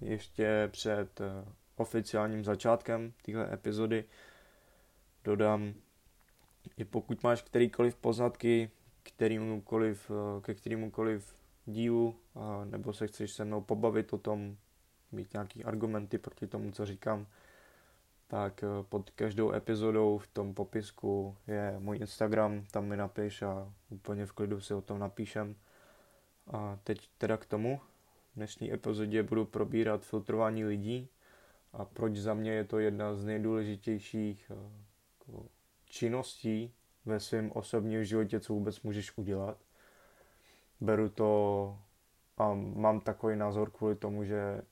ještě před eh, oficiálním začátkem téhle epizody dodám, že pokud máš kterýkoliv poznatky kterýmukoliv, eh, ke kterémukoliv dílu, nebo se chceš se mnou pobavit o tom, mít nějaký argumenty proti tomu, co říkám, tak eh, pod každou epizodou v tom popisku je můj Instagram, tam mi napiš a úplně v klidu si o tom napíšem. A teď teda k tomu. V dnešní epizodě budu probírat filtrování lidí a proč za mě je to jedna z nejdůležitějších eh, jako činností ve svém osobním životě, co vůbec můžeš udělat. Beru to a mám takový názor kvůli tomu, že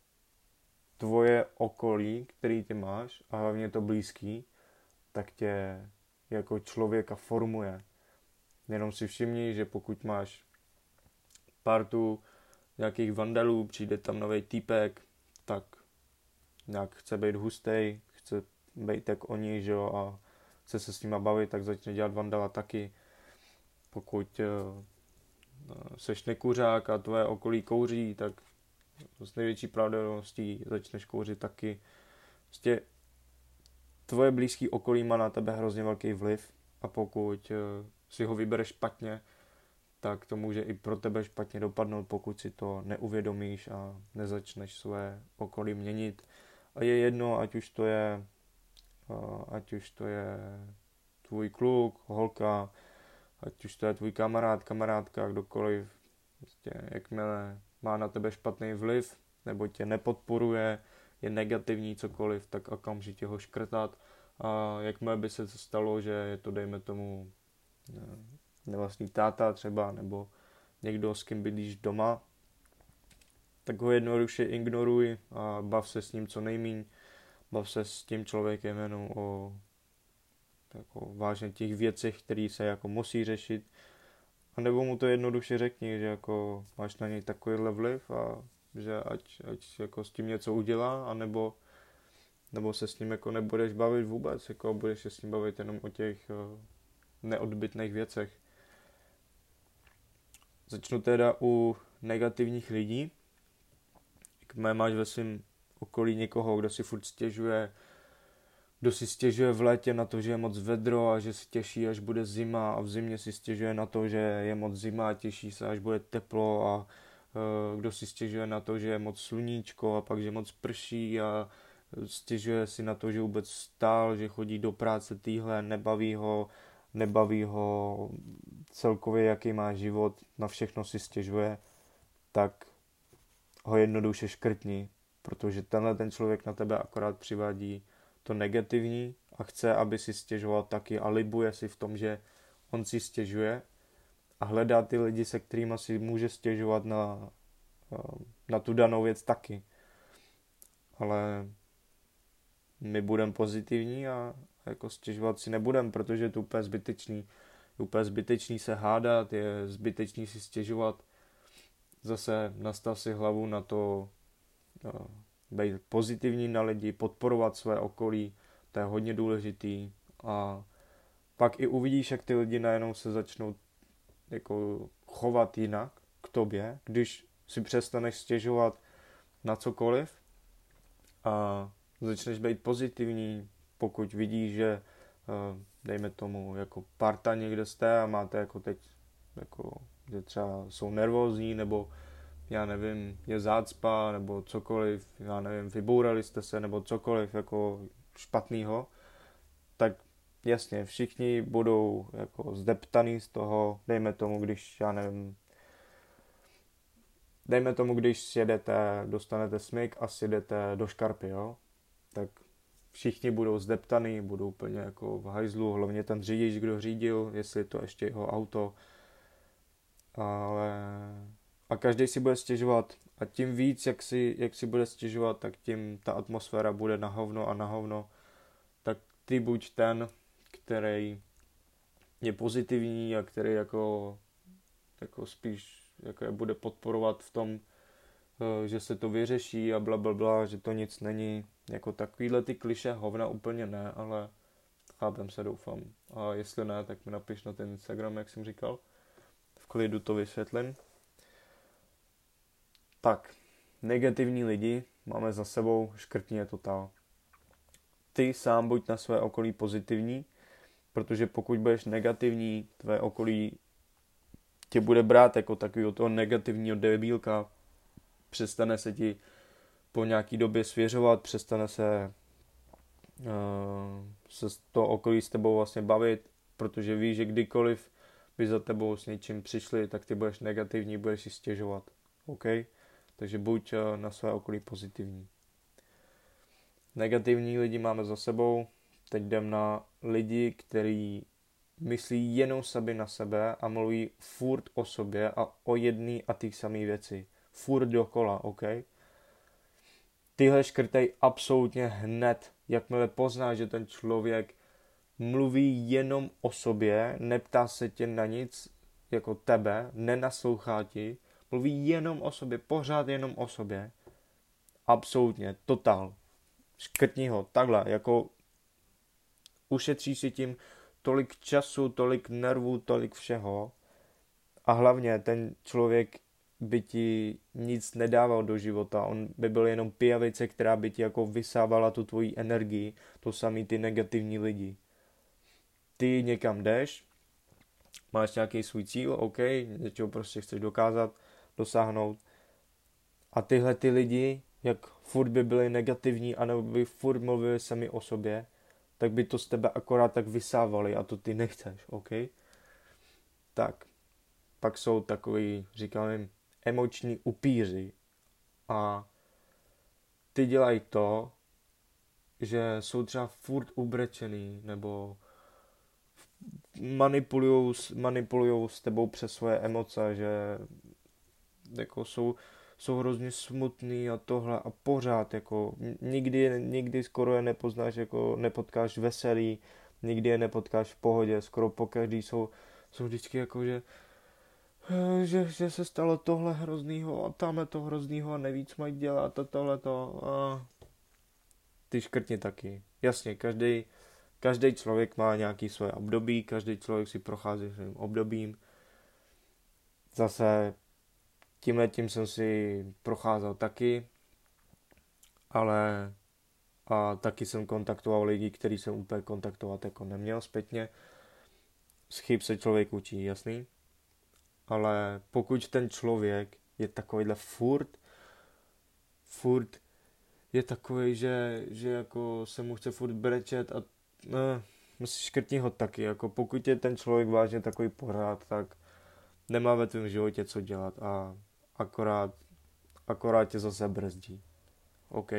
tvoje okolí, který ty máš, a hlavně to blízký, tak tě jako člověka formuje. Jenom si všimni, že pokud máš partu nějakých vandalů, přijde tam nový týpek, tak nějak chce být hustý, chce být jak oni, že jo, a chce se s nima bavit, tak začne dělat vandala taky. Pokud uh, seš nekuřák a tvoje okolí kouří, tak s největší pravděpodobností začneš kouřit taky. Prostě tvoje blízký okolí má na tebe hrozně velký vliv a pokud uh, si ho vybereš špatně, tak to může i pro tebe špatně dopadnout, pokud si to neuvědomíš a nezačneš své okolí měnit. A je jedno, ať už to je, ať už to je tvůj kluk, holka, ať už to je tvůj kamarád, kamarádka, kdokoliv, prostě jakmile má na tebe špatný vliv, nebo tě nepodporuje, je negativní cokoliv, tak okamžitě ho škrtat. A jakmile by se stalo, že je to, dejme tomu, nevlastní táta třeba, nebo někdo, s kým bydlíš doma, tak ho jednoduše ignoruj a bav se s ním co nejmíň. Bav se s tím člověkem jenom o jako vážně těch věcech, které se jako musí řešit. A nebo mu to jednoduše řekni, že jako máš na něj takovýhle vliv a že ať, ať jako s tím něco udělá, anebo nebo se s ním jako nebudeš bavit vůbec, jako budeš se s ním bavit jenom o těch uh, neodbytných věcech. Začnu teda u negativních lidí. Jakmile máš ve svém okolí někoho, kdo si furt stěžuje, kdo si stěžuje v létě na to, že je moc vedro a že si těší, až bude zima a v zimě si stěžuje na to, že je moc zima a těší se, až bude teplo a uh, kdo si stěžuje na to, že je moc sluníčko a pak, že moc prší a stěžuje si na to, že vůbec stál, že chodí do práce týhle, nebaví ho, nebaví ho celkově, jaký má život, na všechno si stěžuje, tak ho jednoduše škrtni, protože tenhle ten člověk na tebe akorát přivádí to negativní a chce, aby si stěžoval taky a libuje si v tom, že on si stěžuje a hledá ty lidi, se kterými si může stěžovat na, na tu danou věc taky. Ale my budeme pozitivní a jako stěžovat si nebudem, protože je to úplně zbytečný. Je úplně zbytečný se hádat, je zbytečný si stěžovat. Zase nastav si hlavu na to, no, být pozitivní na lidi, podporovat své okolí, to je hodně důležitý. A pak i uvidíš, jak ty lidi najednou se začnou jako chovat jinak k tobě, když si přestaneš stěžovat na cokoliv a začneš být pozitivní, pokud vidíš, že eh, dejme tomu jako parta někde jste a máte jako teď jako, že třeba jsou nervózní nebo já nevím, je zácpa nebo cokoliv, já nevím, vybourali jste se nebo cokoliv jako špatného, tak jasně, všichni budou jako zdeptaný z toho, dejme tomu, když, já nevím, dejme tomu, když sjedete, dostanete smyk a sjedete do škarpy, jo, tak všichni budou zdeptaný, budou úplně jako v hajzlu, hlavně ten řidič, kdo řídil, jestli je to ještě jeho auto, ale a každý si bude stěžovat. A tím víc, jak si, jak si bude stěžovat, tak tím ta atmosféra bude na hovno a na hovno, tak ty buď ten, který je pozitivní a který jako, jako spíš jako je bude podporovat v tom, že se to vyřeší a bla, bla, bla, že to nic není. Jako takovýhle ty kliše hovna úplně ne, ale chápem se doufám. A jestli ne, tak mi napiš na ten Instagram, jak jsem říkal. V klidu to vysvětlím. Tak, negativní lidi, máme za sebou, škrtni je totál. Ty sám buď na své okolí pozitivní, protože pokud budeš negativní, tvé okolí tě bude brát jako takového toho negativního debílka, přestane se ti po nějaký době svěřovat, přestane se, uh, se to okolí s tebou vlastně bavit, protože víš, že kdykoliv by za tebou s něčím přišli, tak ty budeš negativní, budeš si stěžovat. OK? Takže buď uh, na své okolí pozitivní. Negativní lidi máme za sebou, teď jdem na lidi, kteří myslí jenom sami na sebe a mluví furt o sobě a o jedné a ty samé věci. Furt dokola, OK? Tyhle škrtej absolutně hned, jakmile pozná, že ten člověk mluví jenom o sobě, neptá se tě na nic jako tebe, nenaslouchá ti, mluví jenom o sobě, pořád jenom o sobě. Absolutně, totál. Škrtni ho, takhle, jako ušetří si tím tolik času, tolik nervů, tolik všeho. A hlavně ten člověk by ti nic nedával do života. On by byl jenom pijavice, která by ti jako vysávala tu tvoji energii, to samý ty negativní lidi. Ty někam jdeš, máš nějaký svůj cíl, OK, něčeho prostě chceš dokázat, dosáhnout. A tyhle ty lidi, jak furt by byli negativní, anebo by furt mluvili sami o sobě, tak by to z tebe akorát tak vysávali a to ty nechceš, OK? Tak, pak jsou takový, říkám jim, emoční upíři. A ty dělají to, že jsou třeba furt ubrečený nebo manipulujou, manipulujou s tebou přes svoje emoce, že jako jsou jsou hrozně smutný a tohle a pořád jako nikdy, nikdy skoro je nepoznáš, jako nepotkáš veselý, nikdy je nepotkáš v pohodě, skoro pokaždý jsou, jsou vždycky jako, že že, že se stalo tohle hroznýho a tamhle to hroznýho a nevíc mají dělat a tohle to a ty škrtně taky. Jasně, každý každý člověk má nějaký svoje období, každý člověk si prochází svým obdobím. Zase Tímhle tím jsem si procházel taky, ale a taky jsem kontaktoval lidi, který jsem úplně kontaktovat jako neměl zpětně. Z chyb se člověk učí, jasný? Ale pokud ten člověk je takovýhle furt, furt je takový, že, že jako se mu chce furt brečet a ne, škrtni ho taky, jako pokud je ten člověk vážně takový pořád, tak nemá ve tvém životě co dělat a akorát, akorát tě zase brzdí. OK.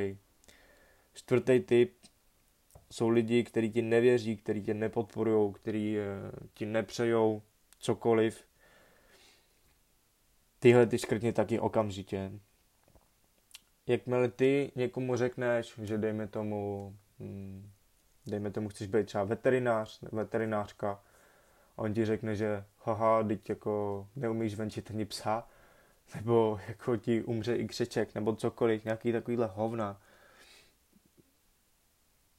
Čtvrtý typ jsou lidi, kteří ti nevěří, kteří tě nepodporují, kteří eh, ti nepřejou cokoliv. Tyhle ty škrtni taky okamžitě. Jakmile ty někomu řekneš, že dejme tomu, hm, dejme tomu, chceš být třeba veterinář, veterinářka, on ti řekne, že haha, teď jako neumíš venčit ani psa, nebo jako ti umře i křeček, nebo cokoliv, nějaký takovýhle hovna.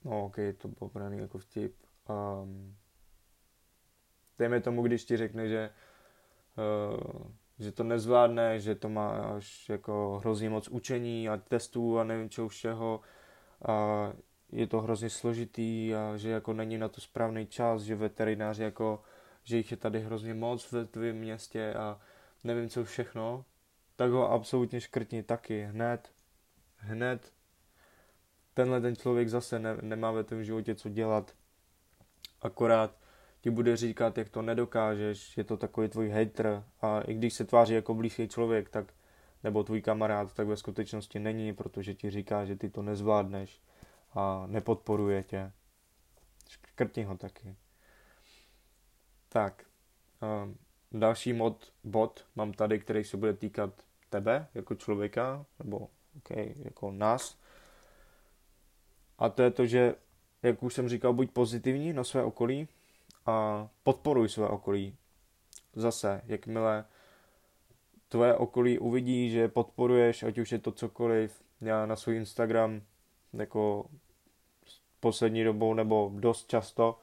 No ok, to bylo braný jako vtip. Um, dejme tomu, když ti řekne, že, uh, že to nezvládne, že to má až jako hrozně moc učení a testů a nevím čeho všeho a je to hrozně složitý a že jako není na to správný čas, že veterináři jako, že jich je tady hrozně moc ve tvém městě a nevím co všechno, tak ho absolutně škrtni taky, hned, hned. Tenhle ten člověk zase ne, nemá ve tom životě co dělat, akorát ti bude říkat, jak to nedokážeš, je to takový tvůj hater a i když se tváří jako blízký člověk, tak nebo tvůj kamarád, tak ve skutečnosti není, protože ti říká, že ty to nezvládneš a nepodporuje tě. Škrtni ho taky. Tak, um, další mod, bod mám tady, který se bude týkat tebe jako člověka, nebo okay, jako nás. A to je to, že, jak už jsem říkal, buď pozitivní na své okolí a podporuj své okolí. Zase, jakmile tvoje okolí uvidí, že podporuješ, ať už je to cokoliv, já na svůj Instagram jako poslední dobou nebo dost často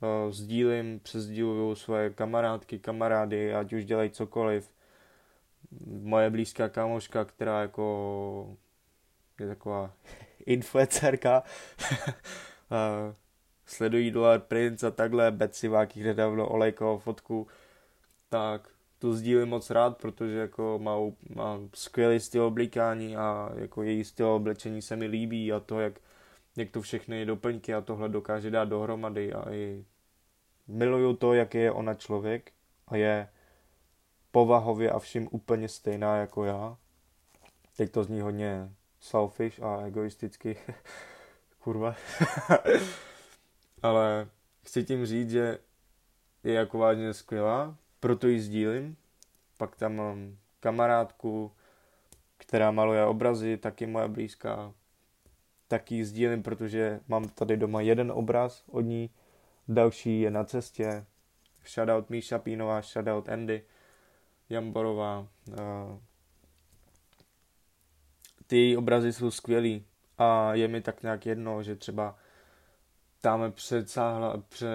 uh, sdílím, přesdíluju své kamarádky, kamarády, ať už dělají cokoliv, moje blízká kámoška, která jako je taková influencerka, sledují Dolar Prince a takhle, Betsy Váky nedávno olejkovou fotku, tak to sdílím moc rád, protože jako má, má skvělý styl oblíkání a jako její styl oblečení se mi líbí a to, jak, jak to všechny doplňky a tohle dokáže dát dohromady a i miluju to, jak je ona člověk a je povahově a vším úplně stejná jako já. Teď to zní hodně selfish a egoisticky. Kurva. Ale chci tím říct, že je jako vážně skvělá, proto ji sdílím. Pak tam mám kamarádku, která maluje obrazy, taky moje blízká. Taky ji sdílím, protože mám tady doma jeden obraz od ní, další je na cestě. Shoutout Míša Pínová, shoutout Andy Jamborová. Ty obrazy jsou skvělý a je mi tak nějak jedno, že třeba tam předsáhla, pře,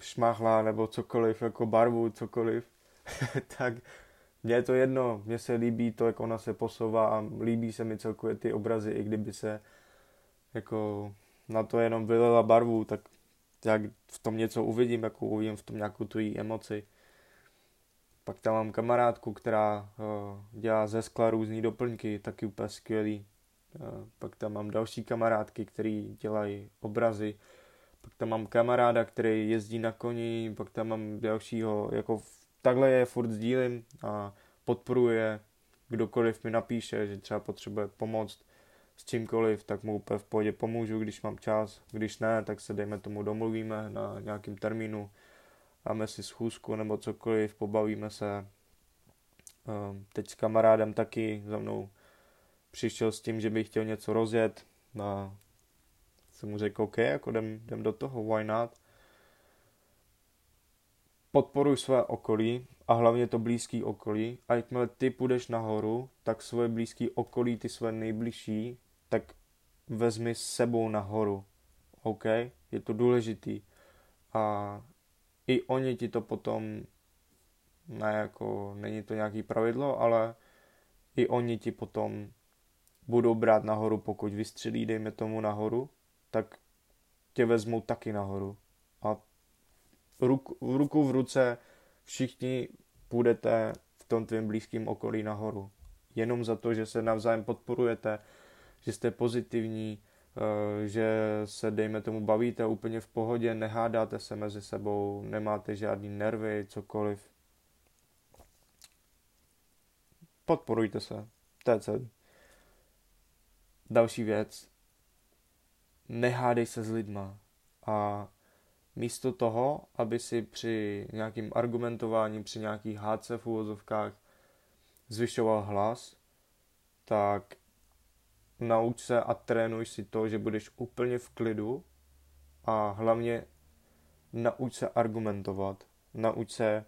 šmahla nebo cokoliv, jako barvu, cokoliv, tak mně je to jedno, mně se líbí to, jak ona se posouvá a líbí se mi celkově ty obrazy, i kdyby se jako na to jenom vylila barvu, tak jak v tom něco uvidím, jako uvidím v tom nějakou tu jí emoci. Pak tam mám kamarádku, která uh, dělá ze skla různé doplňky, taky úplně skvělý. Pak tam mám další kamarádky, který dělají obrazy. Pak tam mám kamaráda, který jezdí na koni, pak tam mám dalšího, jako takhle je furt sdílím a podporuje, kdokoliv mi napíše, že třeba potřebuje pomoct s čímkoliv, tak mu úplně v pohodě pomůžu, když mám čas, když ne, tak se dejme tomu domluvíme na nějakým termínu, dáme si schůzku nebo cokoliv, pobavíme se. Ehm, teď s kamarádem taky za mnou přišel s tím, že bych chtěl něco rozjet a jsem mu řekl, OK, jako jdem, jdem do toho, why not? Podporuj své okolí a hlavně to blízký okolí a jakmile ty půjdeš nahoru, tak svoje blízký okolí, ty své nejbližší, tak vezmi s sebou nahoru. OK? Je to důležitý. A i oni ti to potom, ne jako, není to nějaký pravidlo, ale i oni ti potom budou brát nahoru, pokud vystřelí, dejme tomu nahoru, tak tě vezmou taky nahoru. A ruk, ruku v ruce všichni půjdete v tom tvém blízkém okolí nahoru. Jenom za to, že se navzájem podporujete, že jste pozitivní, eh, že se, dejme tomu, bavíte úplně v pohodě, nehádáte se mezi sebou, nemáte žádný nervy, cokoliv. Podporujte se. To je celý. Další věc. Nehádej se s lidma. A místo toho, aby si při nějakým argumentování, při nějakých hádce v úvozovkách zvyšoval hlas, tak nauč se a trénuj si to, že budeš úplně v klidu a hlavně nauč se argumentovat, nauč se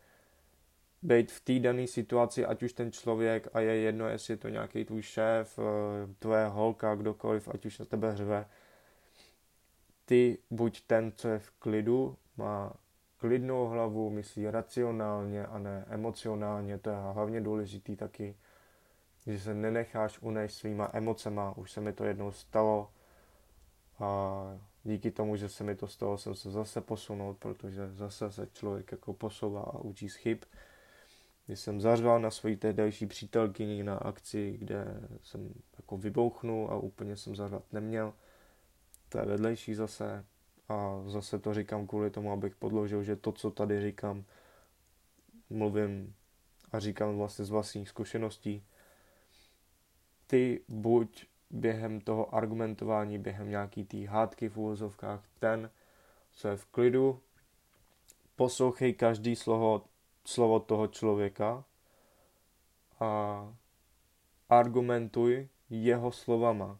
být v té dané situaci, ať už ten člověk, a je jedno, jestli je to nějaký tvůj šéf, eh, tvoje holka, kdokoliv, ať už na tebe hřve, ty buď ten, co je v klidu, má klidnou hlavu, myslí racionálně a ne emocionálně, to je hlavně důležitý taky, že se nenecháš unést svýma emocema, už se mi to jednou stalo a díky tomu, že se mi to stalo, jsem se zase posunul, protože zase se člověk jako posouvá a učí z chyb. Když jsem zařval na svoji tehdejší přítelkyni na akci, kde jsem jako vybouchnul a úplně jsem zařvat neměl, to je vedlejší zase a zase to říkám kvůli tomu, abych podložil, že to, co tady říkám, mluvím a říkám vlastně z vlastních zkušeností. Ty buď během toho argumentování, během nějaký té hádky v úvozovkách, ten, co je v klidu, poslouchej každý slovo, slovo toho člověka a argumentuj jeho slovama.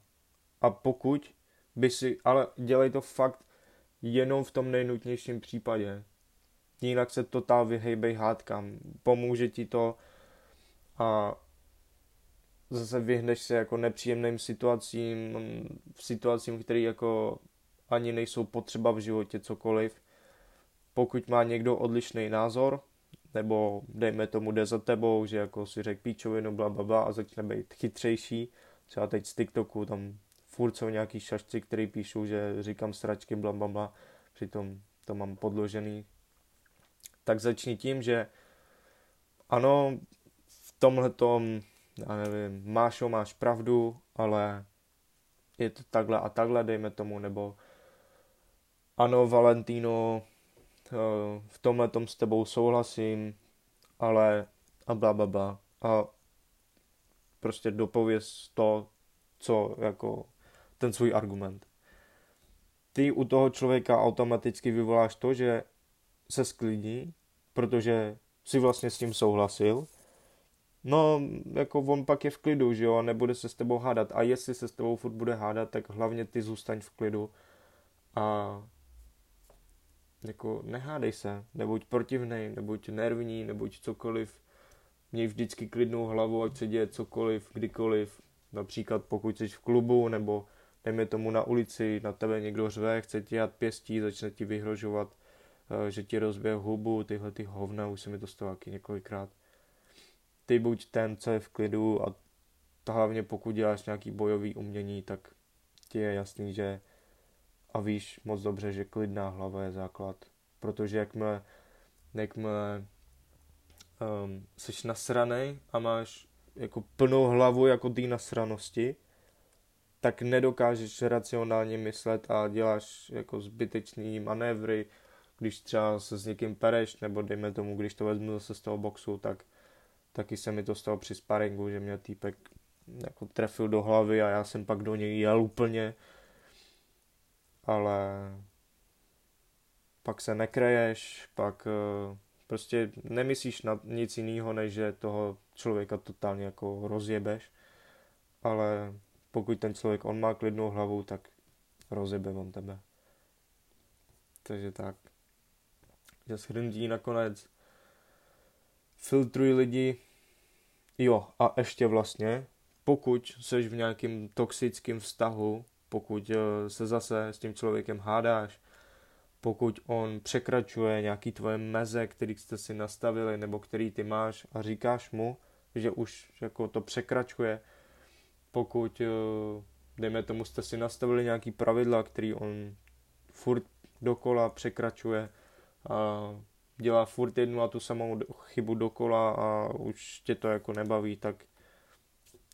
A pokud by si, ale dělej to fakt jenom v tom nejnutnějším případě. Jinak se totál vyhejbej hádkám. Pomůže ti to a zase vyhneš se jako nepříjemným situacím, situacím, které jako ani nejsou potřeba v životě cokoliv. Pokud má někdo odlišný názor, nebo dejme tomu jde za tebou, že jako si řek píčovinu, bla, bla, bla a začne být chytřejší, třeba teď z TikToku, tam furt jsou nějaký šašci, který píšou, že říkám sračky, bla, bla, bla, přitom to mám podložený. Tak začni tím, že ano, v tomhle tom, já nevím, máš máš pravdu, ale je to takhle a takhle, dejme tomu, nebo ano, Valentino, v tomhle tom s tebou souhlasím, ale a bla, bla, bla. A prostě dopověz to, co jako ten svůj argument. Ty u toho člověka automaticky vyvoláš to, že se sklidní, protože si vlastně s tím souhlasil. No, jako on pak je v klidu, že jo, a nebude se s tebou hádat. A jestli se s tebou furt bude hádat, tak hlavně ty zůstaň v klidu a jako nehádej se, nebuď protivnej, nebuď nervní, nebuď cokoliv. Měj vždycky klidnou hlavu, ať se děje cokoliv, kdykoliv. Například pokud jsi v klubu, nebo dejme tomu na ulici, na tebe někdo řve, chce ti ját pěstí, začne ti vyhrožovat, eh, že ti rozbije hubu, tyhle ty hovna, už se mi to stalo několikrát. Ty buď ten, co je v klidu a hlavně pokud děláš nějaký bojový umění, tak ti je jasný, že a víš moc dobře, že klidná hlava je základ. Protože jakmile, jakmile um, jsi nasranej a máš jako plnou hlavu jako té nasranosti, tak nedokážeš racionálně myslet a děláš jako zbytečný manévry, když třeba se s někým pereš, nebo dejme tomu, když to vezmu zase z toho boxu, tak taky se mi to stalo při sparingu, že mě týpek jako trefil do hlavy a já jsem pak do něj jel úplně, ale pak se nekreješ, pak uh, prostě nemyslíš na nic jiného, než že toho člověka totálně jako rozjebeš, ale pokud ten člověk, on má klidnou hlavu, tak rozjebe on tebe. Takže tak. Že shrnutí nakonec filtruj lidi. Jo, a ještě vlastně, pokud jsi v nějakém toxickém vztahu, pokud eh, se zase s tím člověkem hádáš, pokud on překračuje nějaký tvoje meze, který jste si nastavili nebo který ty máš a říkáš mu, že už jako to překračuje, pokud, eh, dejme tomu, jste si nastavili nějaký pravidla, který on furt dokola překračuje a dělá furt jednu a tu samou chybu dokola a už tě to jako nebaví, tak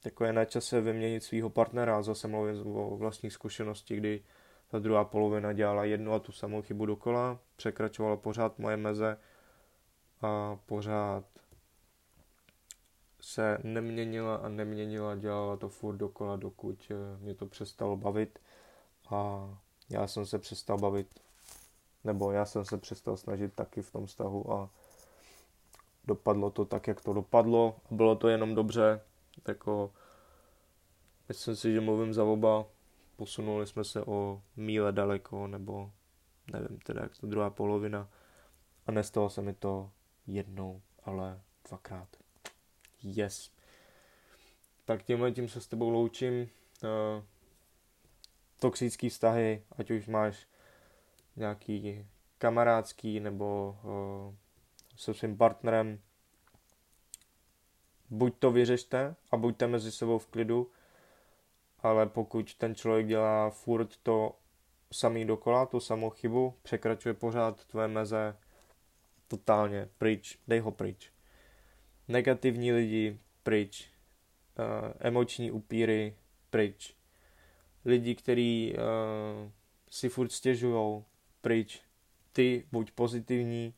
jako je na čase vyměnit svého partnera. Zase mluvím o vlastní zkušenosti, kdy ta druhá polovina dělala jednu a tu samou chybu dokola, překračovala pořád moje meze a pořád se neměnila a neměnila, dělala to furt dokola, dokud eh, mě to přestalo bavit a já jsem se přestal bavit, nebo já jsem se přestal snažit taky v tom vztahu a dopadlo to tak, jak to dopadlo. Bylo to jenom dobře, jako myslím si, že mluvím za oba, posunuli jsme se o míle daleko, nebo nevím teda, jak to druhá polovina a nestalo se mi to jednou, ale dvakrát. Yes. Tak tímhle tím se s tebou loučím. Uh, toxický vztahy, ať už máš nějaký kamarádský nebo uh, se svým partnerem, buď to vyřešte a buďte mezi sebou v klidu, ale pokud ten člověk dělá furt to samý dokola, tu samou chybu, překračuje pořád tvoje meze, totálně pryč, dej ho pryč. Negativní lidi, pryč. Uh, emoční upíry, pryč. Lidi, kteří uh, si furt stěžujou, pryč. Ty buď pozitivní,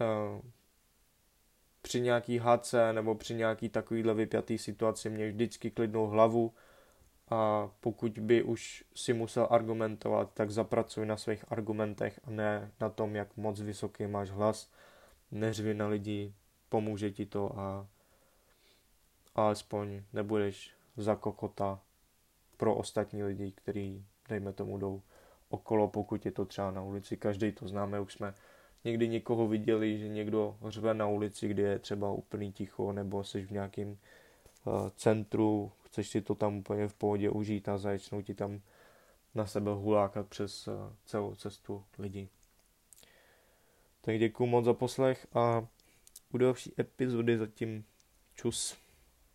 uh, při nějaký hádce nebo při nějaký takovýhle vypjatý situaci měj vždycky klidnou hlavu a pokud by už si musel argumentovat, tak zapracuj na svých argumentech a ne na tom, jak moc vysoký máš hlas. Neřvi na lidi, pomůže ti to a alespoň nebudeš za kokota pro ostatní lidi, kteří, dejme tomu, jdou okolo, pokud je to třeba na ulici. Každý to známe, už jsme někdy někoho viděli, že někdo řve na ulici, kde je třeba úplný ticho, nebo jsi v nějakém uh, centru, chceš si to tam úplně v pohodě užít a začnou ti tam na sebe hulákat přes uh, celou cestu lidi. Tak děkuji moc za poslech a u další epizody zatím čus.